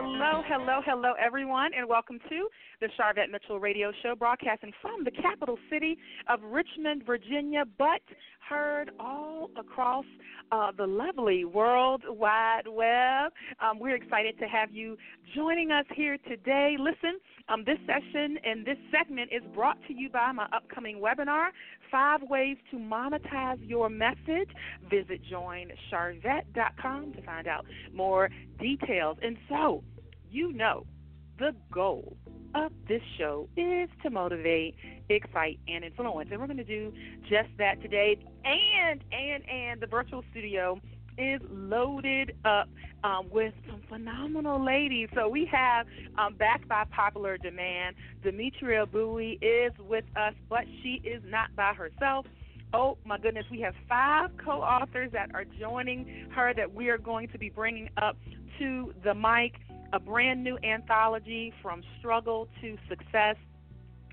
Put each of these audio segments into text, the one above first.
hello, hello, hello, everyone, and welcome to the Sharvette Mitchell Radio Show, broadcasting from the capital city of Richmond, Virginia, but heard all across uh, the lovely World Wide Web. Um, we're excited to have you joining us here today. Listen, um, this session and this segment is brought to you by my upcoming webinar, Five Ways to Monetize Your Message. Visit joinsharvette.com to find out more details. And so, you know, the goal of this show is to motivate, excite, and influence. And we're going to do just that today. And, and, and the virtual studio is loaded up um, with some phenomenal ladies. So we have, um, backed by popular demand, Demetria Buie is with us, but she is not by herself. Oh my goodness, we have five co authors that are joining her that we are going to be bringing up to the mic a brand new anthology from struggle to success.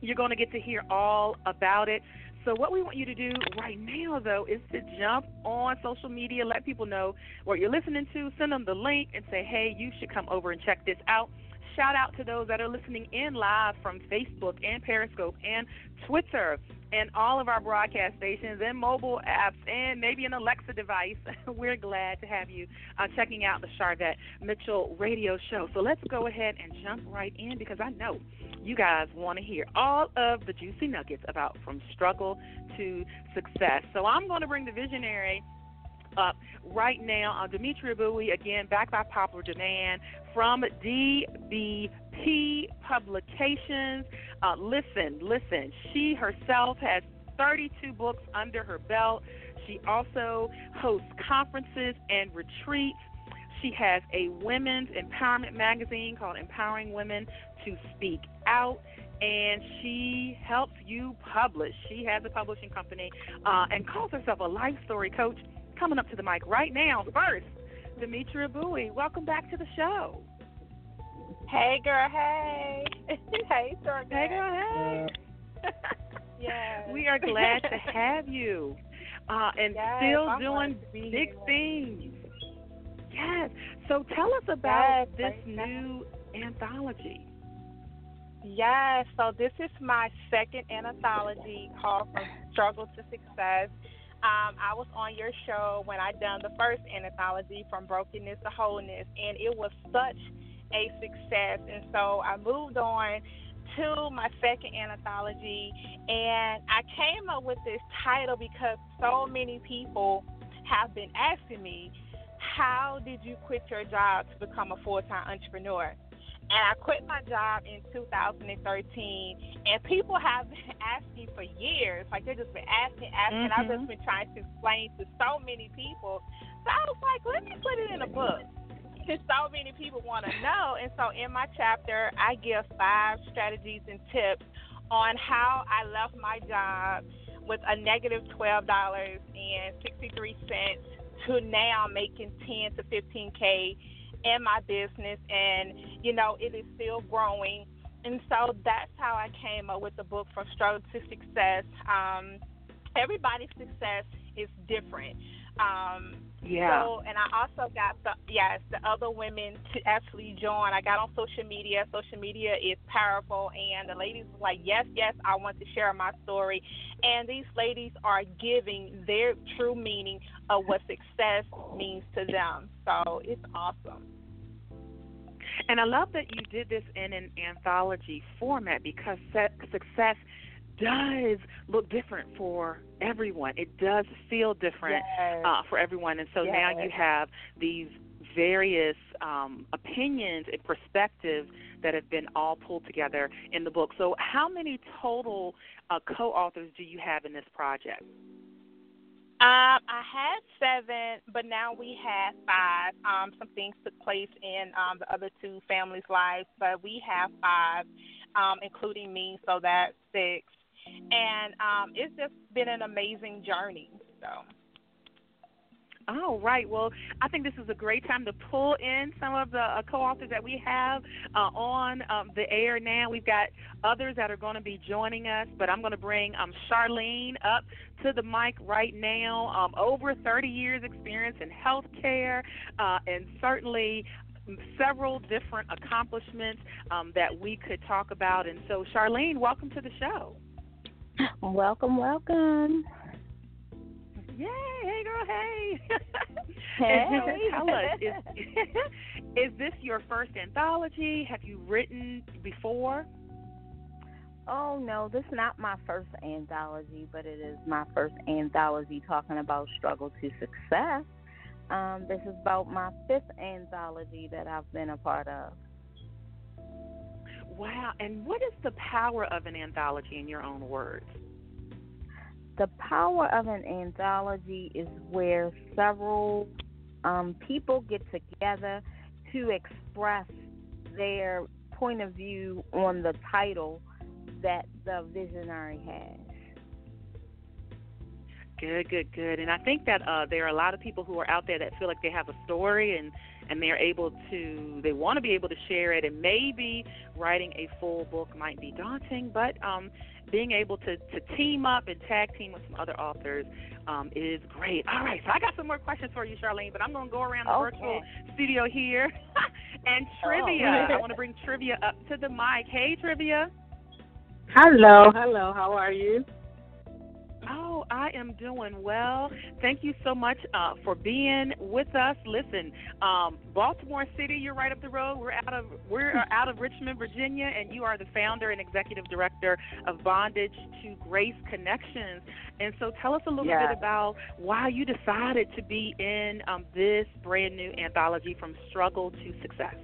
You're going to get to hear all about it. So, what we want you to do right now, though, is to jump on social media, let people know what you're listening to, send them the link, and say, hey, you should come over and check this out. Shout out to those that are listening in live from Facebook and Periscope and Twitter and all of our broadcast stations and mobile apps and maybe an Alexa device. We're glad to have you uh, checking out the Sharvette Mitchell radio show. So let's go ahead and jump right in because I know you guys want to hear all of the juicy nuggets about from struggle to success. So I'm going to bring the visionary up right now. Uh, Demetria Buie, again, back by popular demand from DBP Publications. Uh, listen, listen. She herself has 32 books under her belt. She also hosts conferences and retreats. She has a women's empowerment magazine called Empowering Women to Speak Out and she helps you publish. She has a publishing company uh, and calls herself a life story coach. Coming up to the mic right now, first, Demetria Buie. Welcome back to the show. Hey, girl. Hey. hey, sir. Hey, girl. Hey. yeah. We are glad to have you, uh, and yes, still I'm doing big here. things. Yes. So tell us Yes, about this right new anthology. Yes, so this is my second anthology called From Struggle to Success. Um, I was on your show when I done the first anthology, From Brokenness to Wholeness, and it was such a success. And so I moved on to my second anthology, and I came up with this title because so many people have been asking me, How did you quit your job to become a full time entrepreneur? and I quit my job in 2013. And people have been asking for years, like they've just been asking, asking. Mm-hmm. I've just mm-hmm. been trying to explain to so many people. So I was like, let me put it in a book. Because so many people want to know. And so in my chapter, I give five strategies and tips on how I left my job with a negative $12.63 to now making 10 to 15K in my business, and you know it is still growing. And so that's how I came up with the book from struggle to success. Um, everybody's success is different. Um, yeah. so, and I also got the yes, the other women to actually join. I got on social media. Social media is powerful, and the ladies were like, yes, yes, I want to share my story. And these ladies are giving their true meaning of what success means to them. So it's awesome. And I love that you did this in an anthology format because success does look different for everyone. It does feel different Yes. uh, for everyone. And so now you have these various um, opinions and perspectives that have been all pulled together in the book. So, how many total uh, co authors do you have in this project? Um, I had seven, but now we have five. Um, some things took place in um, the other two families' lives, but we have five, um, including me, so that's six. And um, it's just been an amazing journey. So All right. Well, I think this is a great time to pull in some of the uh, co-authors that we have uh, on um, the air now. We've got others that are going to be joining us, but I'm going to bring um, Charlene up to the mic right now. Um, over 30 years experience in healthcare, uh, and certainly several different accomplishments um, that we could talk about. And so, Charlene, welcome to the show. Welcome, welcome. Yay! Hey, girl. Hey. Hey. so tell us, is, is this your first anthology? Have you written before? Oh no, this is not my first anthology, but it is my first anthology talking about struggle to success. Um, this is about my fifth anthology that I've been a part of. Wow! And what is the power of an anthology in your own words? the power of an anthology is where several um, people get together to express their point of view on the title that the visionary has. Good, good, good. And I think that uh, there are a lot of people who are out there that feel like they have a story and and they're able to they want to be able to share it and maybe writing a full book might be daunting but um being able to, to team up and tag team with some other authors um, is great. All right, so I got some more questions for you, Charlene, but I'm going to go around the okay. virtual studio here. and trivia, oh. I want to bring trivia up to the mic. Hey, trivia. Hello, hello. How are you? I am doing well. Thank you so much uh, for being with us. Listen, um, Baltimore City, you're right up the road. We're out of we're out of Richmond, Virginia, and you are the founder and executive director of Bondage to Grace Connections. And so, tell us a little Yeah. bit about why you decided to be in um, this brand new anthology from struggle to success.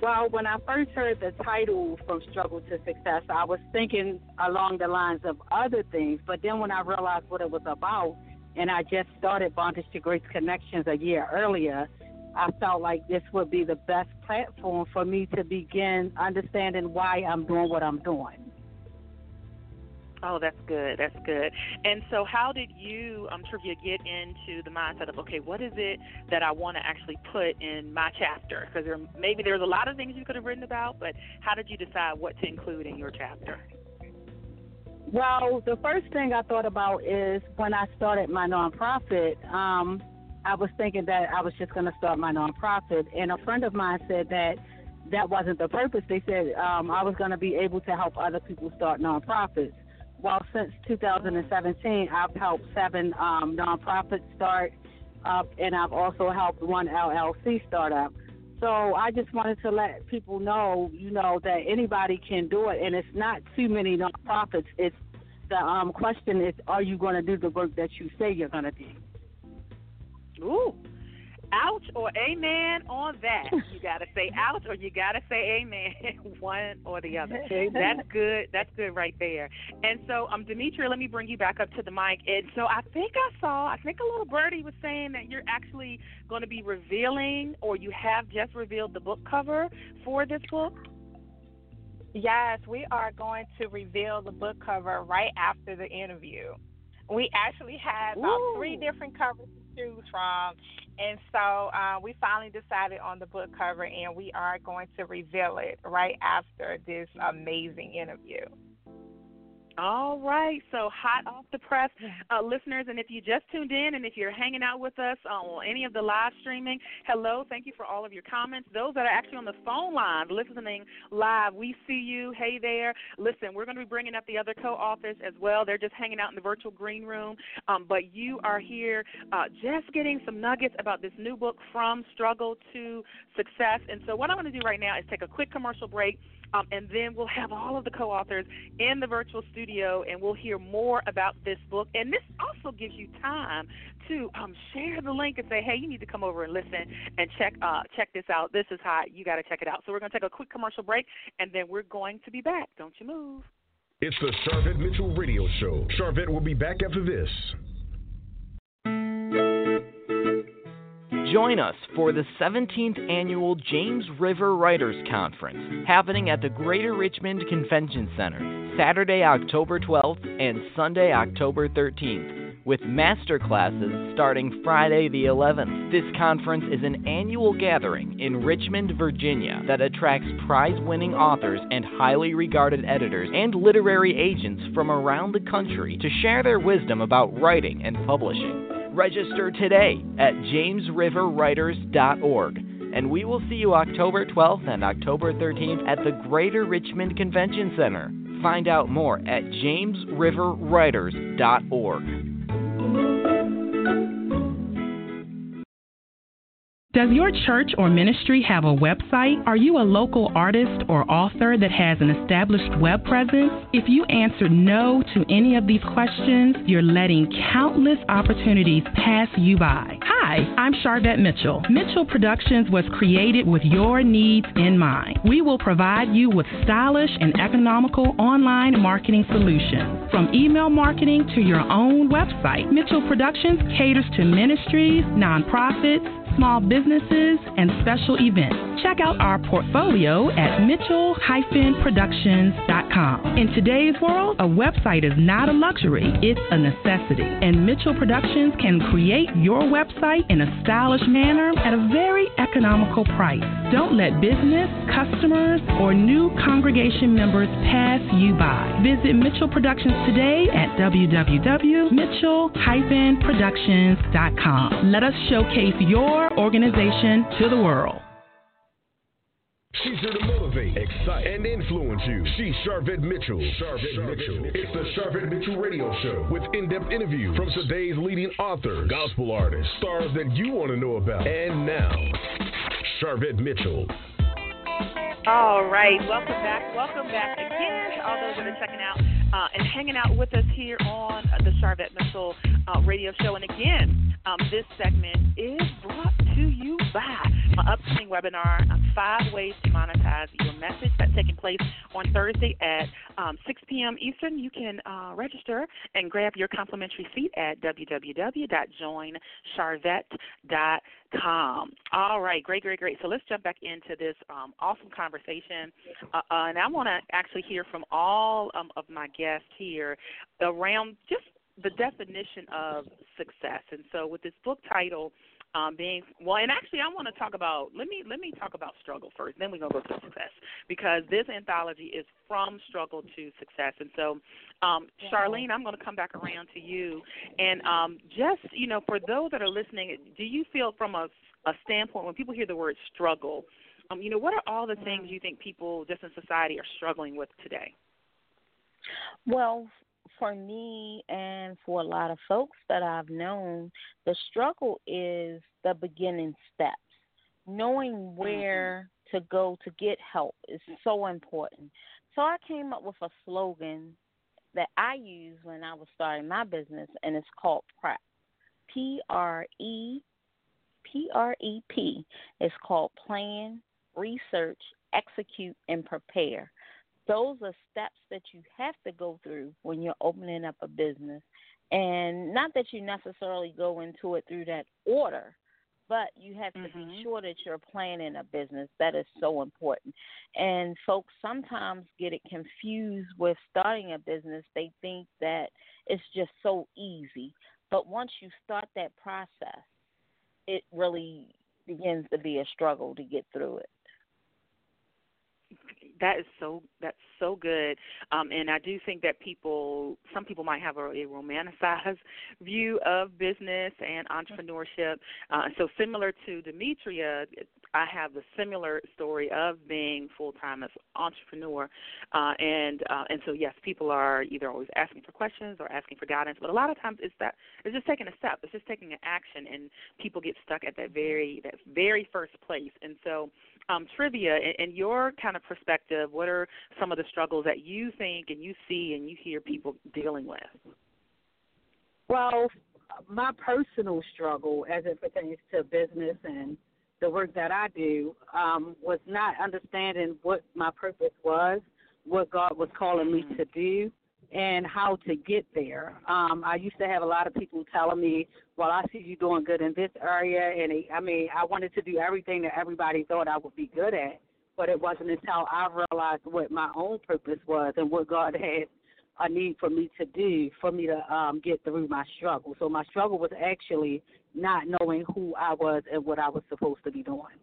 Well, when I first heard the title From Struggle to Success, I was thinking along the lines of other things. But then when I realized what it was about, and I just started Bondage to Grace Connections a year earlier, I felt like this would be the best platform for me to begin understanding why I'm doing what I'm doing. Oh, that's good. That's good. And so, how did you, um, Trivia, get into the mindset of okay, what is it that I want to actually put in my chapter? Because there, maybe there's a lot of things you could have written about, but how did you decide what to include in your chapter? Well, the first thing I thought about is when I started my nonprofit, um, I was thinking that I was just going to start my nonprofit, and a friend of mine said that that wasn't the purpose. They said um, I was going to be able to help other people start nonprofits. Well, since 2017, I've helped seven um, nonprofits start up, and I've also helped one LLC start up. So I just wanted to let people know, you know, that anybody can do it, and it's not too many nonprofits. It's the um, question is, are you going to do the work that you say you're going to do? Ooh, ouch or amen on that. You got to say ouch or you got to say amen, one or the other. That's good. That's good right there. And so, um, Demetria, let me bring you back up to the mic. And so, I think I saw, I think a little birdie was saying that you're actually going to be revealing, or you have just revealed the book cover for this book. Yes, we are going to reveal the book cover right after the interview. We actually had about Ooh. three different covers to choose from, and so uh, we finally decided on the book cover, and we are going to reveal it right after this amazing interview. All right, so hot off the press, uh, listeners, and if you just tuned in and if you're hanging out with us on any of the live streaming, hello, thank you for all of your comments. Those that are actually on the phone line listening live, we see you. Hey there. Listen, we're going to be bringing up the other co-authors as well. They're just hanging out in the virtual green room, um, but you are here uh, just getting some nuggets about this new book, From Struggle to Success. And so, what I'm going to do right now is take a quick commercial break. Um, and then we'll have all of the co authors in the virtual studio and we'll hear more about this book. And this also gives you time to um, share the link and say, hey, you need to come over and listen and check uh, check this out. This is hot. You got to check it out. So we're going to take a quick commercial break and then we're going to be back. Don't you move. It's the Sharvette Mitchell Radio Show. Sharvette will be back after this. Join us for the 17th annual James River Writers Conference happening at the Greater Richmond Convention Center Saturday, October 12th and Sunday, October 13th. with master classes starting Friday the 11th. This conference is an annual gathering in Richmond, Virginia that attracts prize winning authors and highly regarded editors and literary agents from around the country to share their wisdom about writing and publishing. Register today at jamesriverwriters.org and we will see you October 12th and October 13th at the Greater Richmond Convention Center. Find out more at jamesriverwriters.org. Does your church or ministry have a website? Are you a local artist or author that has an established web presence? If you answered no to any of these questions, you're letting countless opportunities pass you by. Hi, I'm Sharvette Mitchell. Mitchell Productions was created with your needs in mind. We will provide you with stylish and economical online marketing solutions. From email marketing to your own website, Mitchell Productions caters to ministries, nonprofits, small businesses, and special events. Check out our portfolio at mitchell-productions.com. In today's world, a website is not a luxury, it's a necessity. And Mitchell Productions can create your website in a stylish manner at a very economical price. Don't let business, customers, or new congregation members pass you by. Visit Mitchell Productions today at www.mitchell-productions.com. Let us showcase your organization to the world. She's here to motivate, excite, and influence you. She's Sharvette Mitchell. Sharvette, Mitchell. It's the Sharvette Mitchell Radio Show with in-depth interviews from today's leading authors, gospel artists, stars that you want to know about. And now, Sharvette Mitchell. All right, welcome back. Welcome back again to all those that are checking out uh, and hanging out with us here on the Sharvette Mitchell uh, radio show. And again, um, this segment is brought to you by my upcoming webinar five ways to monetize your message that's taking place on Thursday at um, 6 p.m. Eastern. You can uh, register and grab your complimentary seat at www.joinsharvette.com. All right, great, great, great. So let's jump back into this um, awesome conversation. Uh, uh, and I want to actually hear from all um, of my guests here around just the definition of success. And so, with this book title, um, being well, and actually, I want to talk about. Let me let me talk about struggle first. Then we're gonna go to success because this anthology is from struggle to success. And so, um, Charlene, I'm going to come back around to you, and um, just you know, for those that are listening, do you feel from a a standpoint when people hear the word struggle, um, you know, what are all the things you think people just in society are struggling with today? Well, for me and for a lot of folks that I've known, the struggle is the beginning steps. Knowing mm-hmm. where to go to get help is so important. So I came up with a slogan that I use when I was starting my business, and it's called PREP. P R E P R E P. It's called Plan, Research, Execute, and Prepare those are steps that you have to go through when you're opening up a business. And not that you necessarily go into it through that order, but you have to mm-hmm. be sure that you're planning a business. That is so important. And folks sometimes get it confused with starting a business. They think that it's just so easy. But once you start that process, it really begins to be a struggle to get through it that is so that's so good. Um and i do think that people some people might have a, a romanticized view of business and entrepreneurship. Uh so similar to demetria i have the similar story of being full time as entrepreneur uh and uh and so yes people are either always asking for questions or asking for guidance but a lot of times it's that it's just taking a step it's just taking an action and people get stuck at that very that very first place and so um, trivia, in, in your kind of perspective, what are some of the struggles that you think and you see and you hear people dealing with? Well, my personal struggle as it pertains to business and the work that I do um, was not understanding what my purpose was, what God was calling me mm-hmm. to do, and how to get there. Um, I used to have a lot of people telling me, "Well, I see you doing good in this area," and it, I mean, I wanted to do everything that everybody thought I would be good at, but it wasn't until I realized what my own purpose was and what God had a need for me to do for me to um, get through my struggle. So my struggle was actually not knowing who I was and what I was supposed to be doing.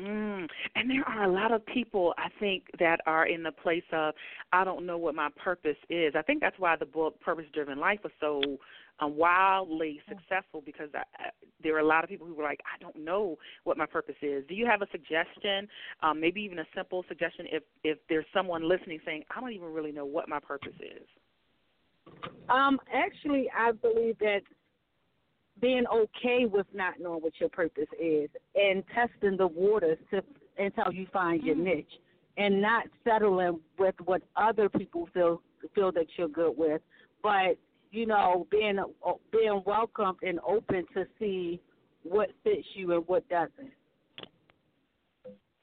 Mm. And there are a lot of people I think that are in the place of I don't know what my purpose is. I think that's why the book Purpose Driven Life was so um, wildly successful because I, I, there are a lot of people who were like, I don't know what my purpose is. Do you have a suggestion, um, maybe even a simple suggestion, if if there's someone listening saying, I don't even really know what my purpose is? Um, actually, I believe that being okay with not knowing what your purpose is and testing the waters to, until you find your mm. niche and not settling with what other people feel feel that you're good with, but you know being being welcomed and open to see what fits you and what doesn't.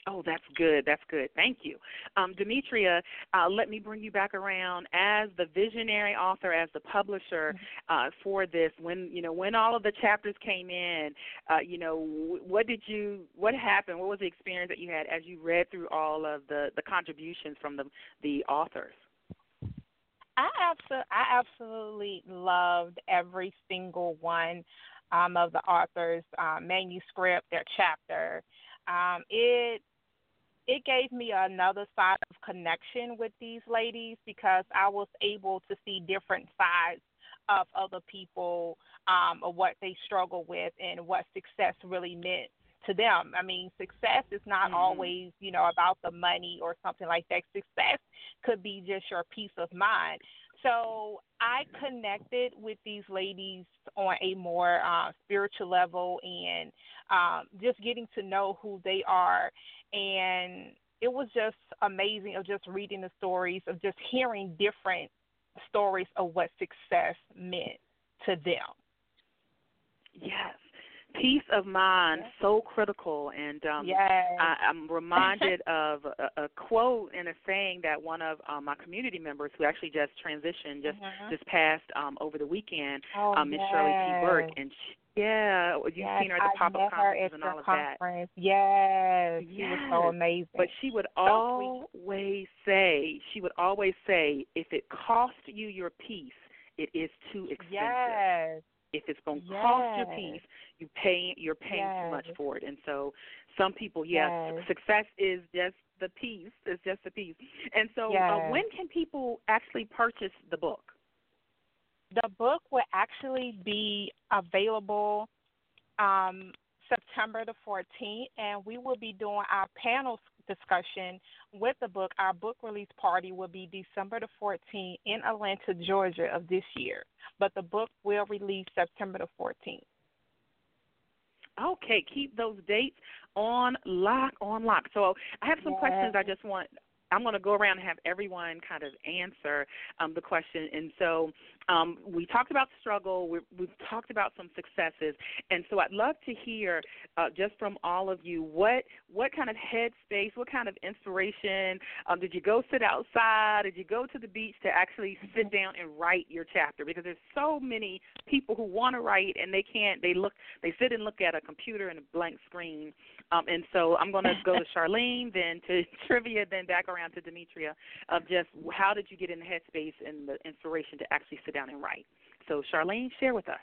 Oh, that's good. That's good. Thank you. Um, Demetria, uh, let me bring you back around as the visionary author, as the publisher mm-hmm. uh, for this. When you know when all of the chapters came in, uh, you know what did you what happened? What was the experience that you had as you read through all of the the contributions from the the authors? I absolutely, I absolutely loved every single one um, of the authors' um, manuscript, their chapter. Um, it it gave me another side of connection with these ladies because I was able to see different sides of other people, um, of what they struggle with and what success really meant to them. I mean, success is not mm-hmm. always, you know, about the money or something like that. Success could be just your peace of mind. So I connected with these ladies on a more uh, spiritual level and um, just getting to know who they are and it was just amazing of just reading the stories of just hearing different stories of what success meant to them. Yes. Peace of mind, yes. so critical, and um, yes. I, I'm reminded of a, a quote and a saying that one of um, my community members, who actually just transitioned, just mm-hmm. just passed um, over the weekend, oh, um, Miss yes. Shirley T. Burke, and she, yeah, you've yes, seen her at the pop up conferences and all of conference. that. Yes, yes, she was so amazing. But she would so always say, she would always say, if it cost you your peace, it is too expensive. Yes. If it's going to yes. cost your peace, you pay you're paying yes. too much for it. And so, some people, yes, yes. success is just the piece. It's just the piece. And so, uh, when can people actually purchase the book? The book will actually be available um, September the 14th, and we will be doing our panel discussion with the book. Our book release party will be December the 14th in Atlanta, Georgia of this year, but the book will release September the 14th. Okay, keep those dates on lock, on lock. So I have some yes. questions I just want I'm going to go around and have everyone kind of answer um, the question. And so um, we talked about the struggle, we have talked about some successes, and so I'd love to hear uh, just from all of you what what kind of headspace, what kind of inspiration um, did you go sit outside? Did you go to the beach to actually sit down and write your chapter? Because there's so many people who want to write and they can't. They look, they sit and look at a computer and a blank screen. Um, and so I'm going to go to Charlene, then to trivia, then back around to Demetria of just how did you get in the headspace and the inspiration to actually sit down and write. So, Charlene, share with us.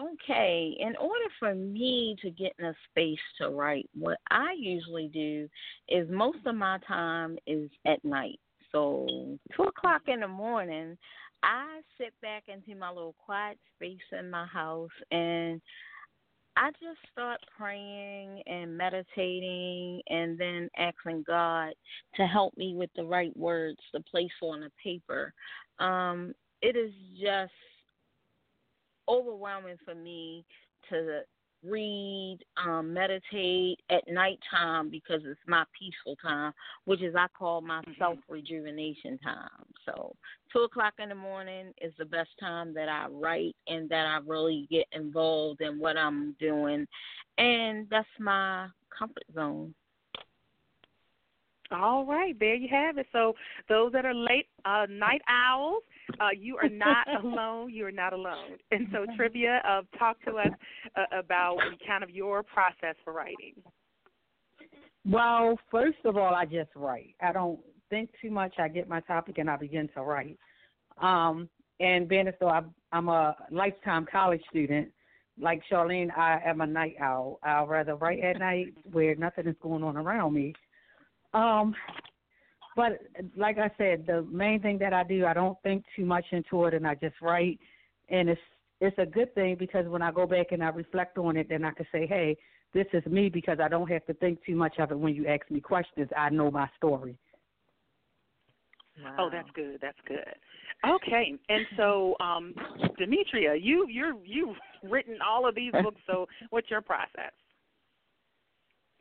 Okay, in order for me to get in a space to write, what I usually do is most of my time is at night. So, two o'clock in the morning, I sit back into my little quiet space in my house and I just start praying and meditating and then asking God to help me with the right words to place on the paper. Um, it is just overwhelming for me to read, um, meditate at nighttime because it's my peaceful time, which is I call my mm-hmm. self rejuvenation time. So two o'clock in the morning is the best time that I write and that I really get involved in what I'm doing, and that's my comfort zone. All right, there you have it. So those that are late uh, night owls, uh, you are not alone. You are not alone. And so, trivia, uh, talk to us uh, about kind of your process for writing. Well, first of all, I just write. I don't think too much, I get my topic and I begin to write. Um, and being as though I, I'm a lifetime college student, like Charlene, I am a night owl. I'd rather write at night where nothing is going on around me. Um, but like I said, the main thing that I do, I don't think too much into it, and I just write. And it's it's a good thing because when I go back and I reflect on it, then I can say, hey, this is me because I don't have to think too much of it when you ask me questions. I know my story. Wow. Oh, that's good. That's good. Okay, and so um, Demetria, you you're you've written all of these books. So, what's your process?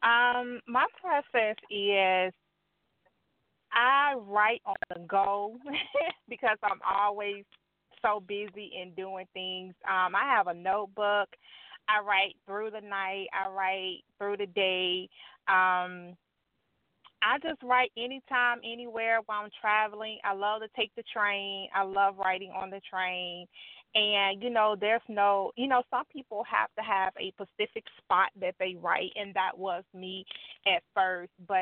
Um, my process is I write on the go because I'm always so busy in doing things. Um, I have a notebook. I write through the night. I write through the day. Um, I just write anytime, anywhere while I'm traveling. I love to take the train. I love writing on the train. And, you know, there's no, you know, some people have to have a specific spot that they write, and that was me at first. But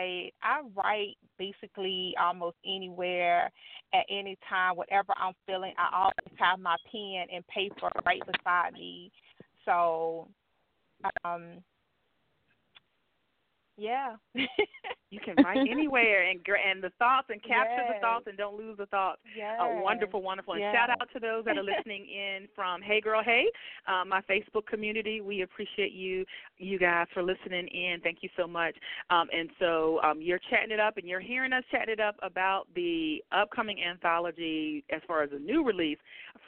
I write basically almost anywhere, at any time, whatever I'm feeling. I always have my pen and paper right beside me. So, um, yeah. you can write anywhere and and the thoughts and capture yes. the thoughts and don't lose the thoughts. Yes. Uh, wonderful, wonderful. And yes. shout out to those that are listening in from Hey Girl Hey, um, my Facebook community. We appreciate you, you guys, for listening in. Thank you so much. Um, and so um, you're chatting it up and you're hearing us chatting it up about the upcoming anthology as far as a new release,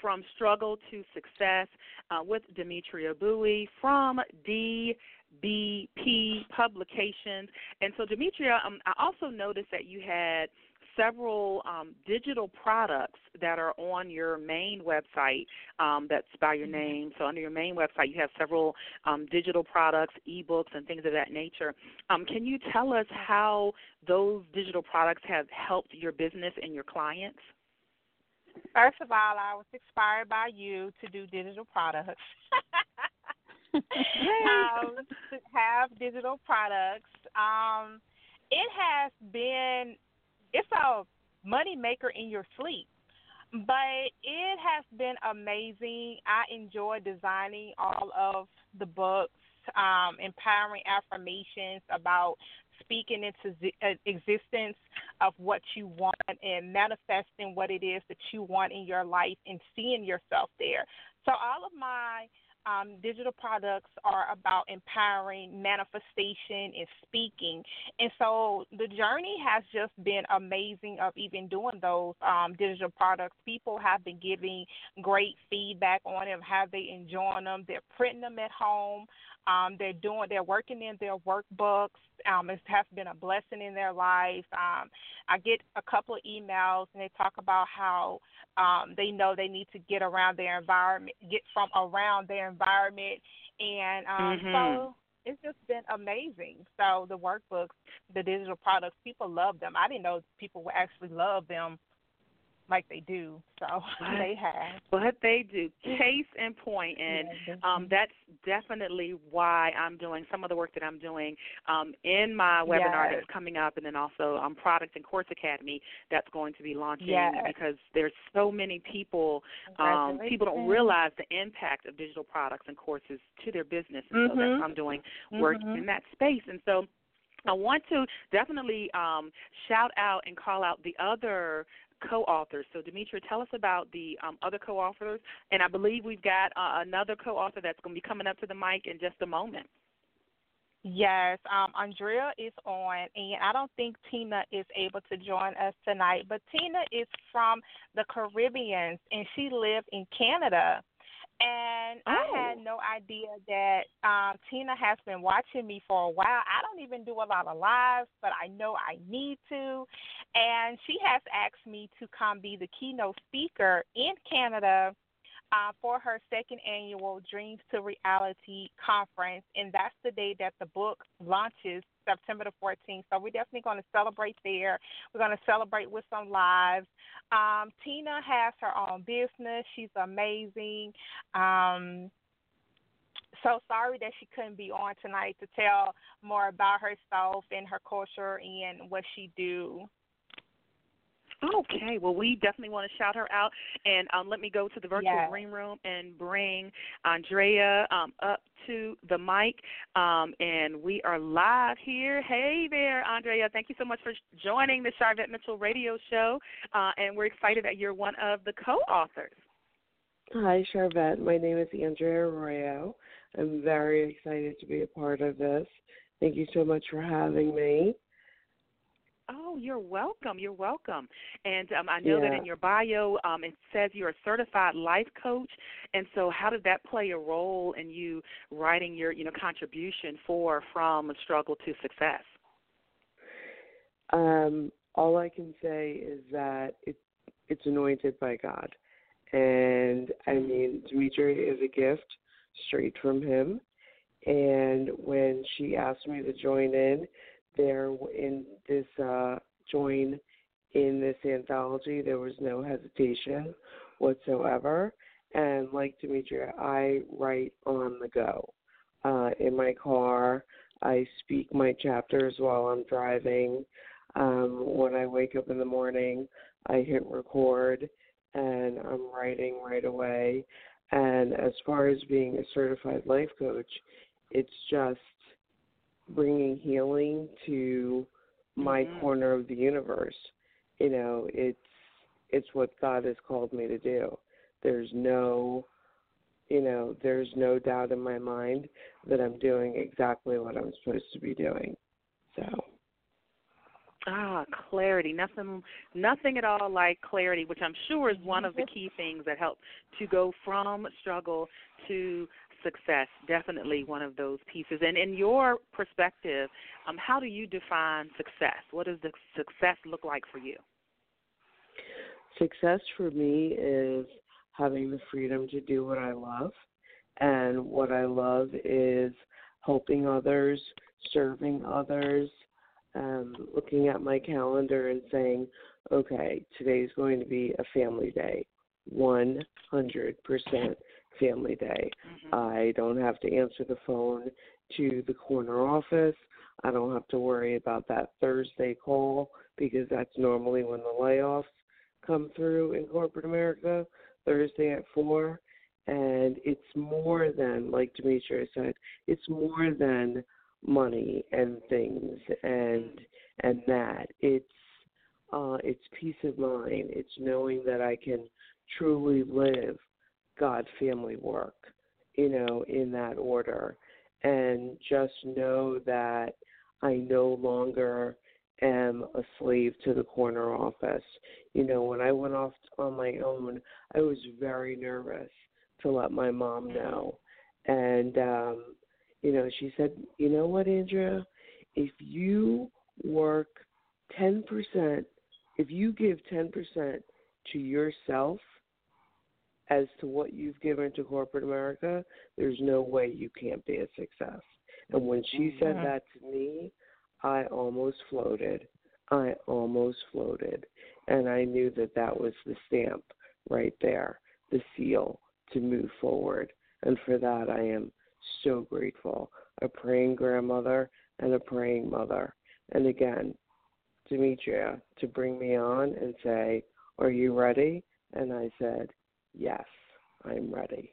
From Struggle to Success, uh, with Demetria Buie from D. BP Publications. And so, Demetria, um, I also noticed that you had several um, digital products that are on your main website um, that's by your name. So, under your main website, you have several um, digital products, ebooks, and things of that nature. Um, can you tell us how those digital products have helped your business and your clients? First of all, I was inspired by you to do digital products. um, to have digital products. Um, it has been it's a money maker in your sleep. But it has been amazing. I enjoy designing all of the books, um, empowering affirmations about speaking into uh, existence of what you want and manifesting what it is that you want in your life and seeing yourself there. So all of my um, digital products are about empowering manifestation and speaking. And so the journey has just been amazing of even doing those um, digital products. People have been giving great feedback on them, how they enjoying them. They're printing them at home. Um, they're doing, they're working in their workbooks. Um, it has been a blessing in their life. Um, I get a couple of emails and they talk about how um, they know they need to get around their environment, get from around their environment, and um, mm-hmm. so it's just been amazing. So the workbooks, the digital products, people love them. I didn't know people would actually love them like they do. So they have. But they do. Case in point, and um, that's definitely why I'm doing some of the work that I'm doing um, in my webinar yes. that's coming up, and then also um, Product and Course Academy that's going to be launching yes. because there's so many people. Um, people don't realize the impact of digital products and courses to their business, and mm-hmm. so that's I'm doing work mm-hmm. in that space, and so. I want to definitely um, shout out and call out the other co-authors. So, Demetria, tell us about the um, other co-authors, and I believe we've got uh, another co-author that's going to be coming up to the mic in just a moment. Yes, um, Andrea is on, and I don't think Tina is able to join us tonight. But Tina is from the Caribbean, and she lived in Canada. And oh. I had no idea that um, Tina has been watching me for a while. I don't even do a lot of lives, but I know I need to. And she has asked me to come be the keynote speaker in Canada uh, for her second annual Dreams to Reality conference. And that's the day that the book launches, September the 14th. So we're definitely going to celebrate there. We're going to celebrate with some lives. Um, Tina has her own business, she's amazing. Um, so sorry that she couldn't be on tonight to tell more about herself and her culture and what she do. Okay, well, we definitely want to shout her out, and um, let me go to the virtual yes. green room and bring Andrea um, up to the mic, um, and we are live here. Hey there, Andrea! Thank you so much for joining the Sharvette Mitchell Radio Show, uh, and we're excited that you're one of the co-authors. Hi, Sharvette. My name is Andrea Arroyo. I'm very excited to be a part of this. Thank you so much for having me. Oh, you're welcome. You're welcome. And um, I know yeah. that in your bio um, it says you're a certified life coach. And so, how did that play a role in you writing your, you know, contribution for from struggle to success? Um, all I can say is that it, it's anointed by God, and I mean, Demetria is a gift straight from Him. And when she asked me to join in, there in this uh, join in this anthology. There was no hesitation whatsoever. And like Demetria, I write on the go. Uh, in my car, I speak my chapters while I'm driving. Um, when I wake up in the morning, I hit record and I'm writing right away. And as far as being a certified life coach, it's just bringing healing to my mm-hmm. corner of the universe. You know, it's it's what God has called me to do. There's no you know, there's no doubt in my mind that I'm doing exactly what I'm supposed to be doing. So Ah, clarity. Nothing nothing at all like clarity, which I'm sure is one of the key things that help to go from struggle to success definitely one of those pieces. And in your perspective um, how do you define success? What does the success look like for you? Success for me is having the freedom to do what i love. And what i love is helping others serving others um, looking at my calendar and saying okay today's going to be a family day. 100% family day. Mm-hmm. I don't have to answer the phone to the corner office. I don't have to worry about that Thursday call because that's normally when the layoffs come through in corporate America, Thursday at 4. And it's more than, like Demetria said, it's more than money and things and and that. It's uh, it's peace of mind. It's knowing that I can truly live God family work, you know, in that order. And just know that I no longer am a slave to the corner office. You know, when I went off on my own, I was very nervous to let my mom know. And, um, you know, she said, you know what, Andrea? If you work 10%, if you give 10% to yourself, as to what you've given to corporate America, there's no way you can't be a success. And when she said Mm-hmm. that to me, I almost floated. I almost floated. And I knew that that was the stamp right there, the seal to move forward. And for that, I am so grateful. A praying grandmother and a praying mother. And again, Demetria to bring me on and say, Are you ready? And I said, Yes, I'm ready.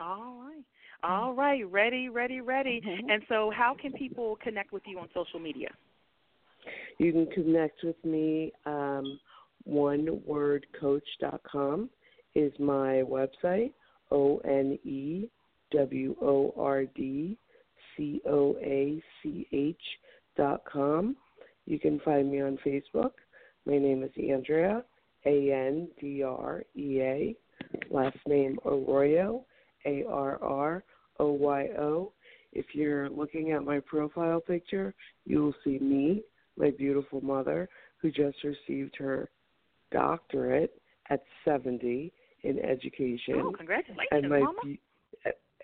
all right all right ready ready ready Mm-hmm. and so how can people connect with you on social media You can connect with me. Um, onewordcoach.com is my website. O N E W O R D C O A C H dot com. You can find me on Facebook. My name is Andrea, A N D R E A. Last name Arroyo, A R R O Y O. If you're looking at my profile picture, you will see me, my beautiful mother, who just received her doctorate at 70 in education. oh congratulations and my mama be-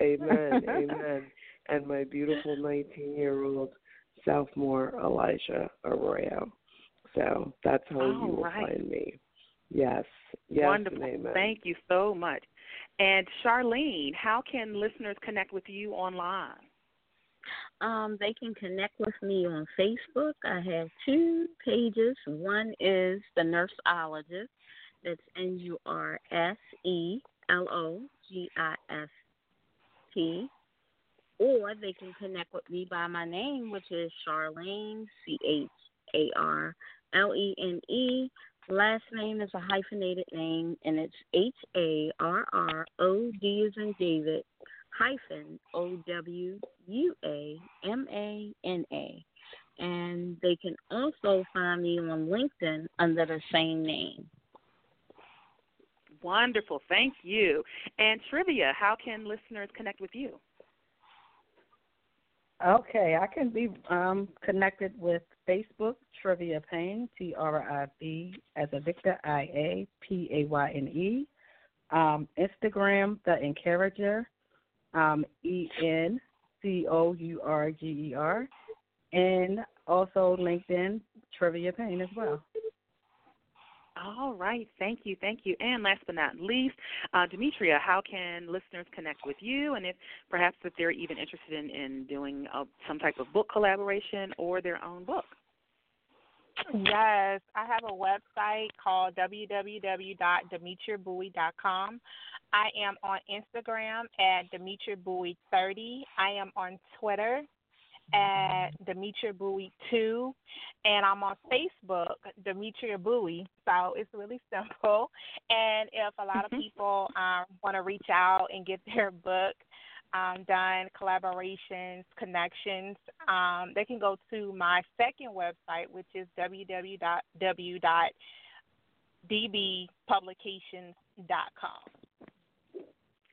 amen, amen. And my beautiful 19 year old sophomore Elijah Arroyo. So that's how All you will right. find me. Yes, yes, wonderful amen. thank you so much and charlene how can listeners connect with you online Um, they can connect with me on Facebook. I have two pages. One is the Nurseologist. That's N U R S E L O G I S T. Or they can connect with me by my name, which is Charlene, C H A R L E N E. Last name is a hyphenated name, and it's H A R R O D as in David, hyphen O W U A M A N A. And they can also find me on LinkedIn under the same name. Wonderful. Thank you. And trivia, how can listeners connect with you? Okay, I can be um, connected with Facebook, Trivia Payne, T R I V as a Victor, I A P A Y N E. Um, Instagram, The Encourager, um, E N C O U R G E R. And also LinkedIn, Trivia Payne as well. All right. Thank you. Thank you. And last but not least, uh, Demetria, how can listeners connect with you? And if perhaps if they're even interested in, in doing a, some type of book collaboration or their own book? Yes, I have a website called www.demetriabuie.com. I am on Instagram at Demetria Buie 30. I am on Twitter at Demetria Buie 2, and I'm on Facebook, Demetria Buie. So it's really simple. And if a lot of Mm-hmm. people um, want to reach out and get their book um, done, collaborations, connections, um, they can go to my second website, which is www.dbpublications.com.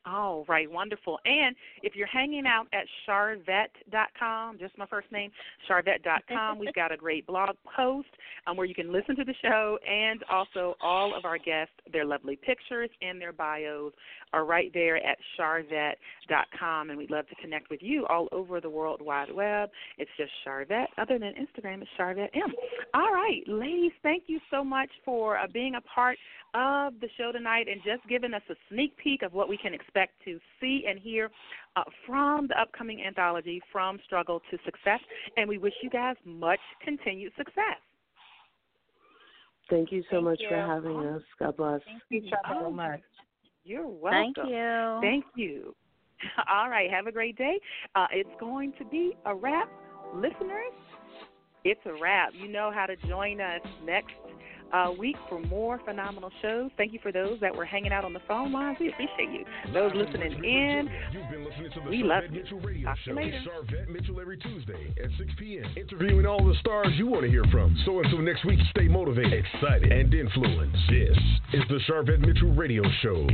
All right, wonderful. And if you're hanging out at sharvette.com, just my first name, sharvette.com, we've got a great blog post um, where you can listen to the show and also all of our guests, their lovely pictures and their bios are right there at sharvette.com. And we'd love to connect with you all over the World Wide Web. It's just Sharvette. Other than Instagram, it's Sharvette M. All right, ladies, thank you so much for uh, being a part of the show tonight and just giving us a sneak peek of what we can expect to see and hear uh, from the upcoming anthology, From Struggle to Success. And we wish you guys much continued success. Thank you so Thank much you. for having us. God bless. Thank you so much. You're welcome. Thank you. Thank you. All right, have a great day. Uh, it's going to be a wrap, listeners. It's a wrap. You know how to join us next uh, week for more phenomenal shows. Thank you for those that were hanging out on the phone lines. We appreciate you. Those listening in, we love you. Talk to you later. Sharvette Mitchell every Tuesday at 6 p.m. Interviewing all the stars you want to hear from. So until next week, stay motivated, excited, and influenced. This is the Sharvette Mitchell Radio Show.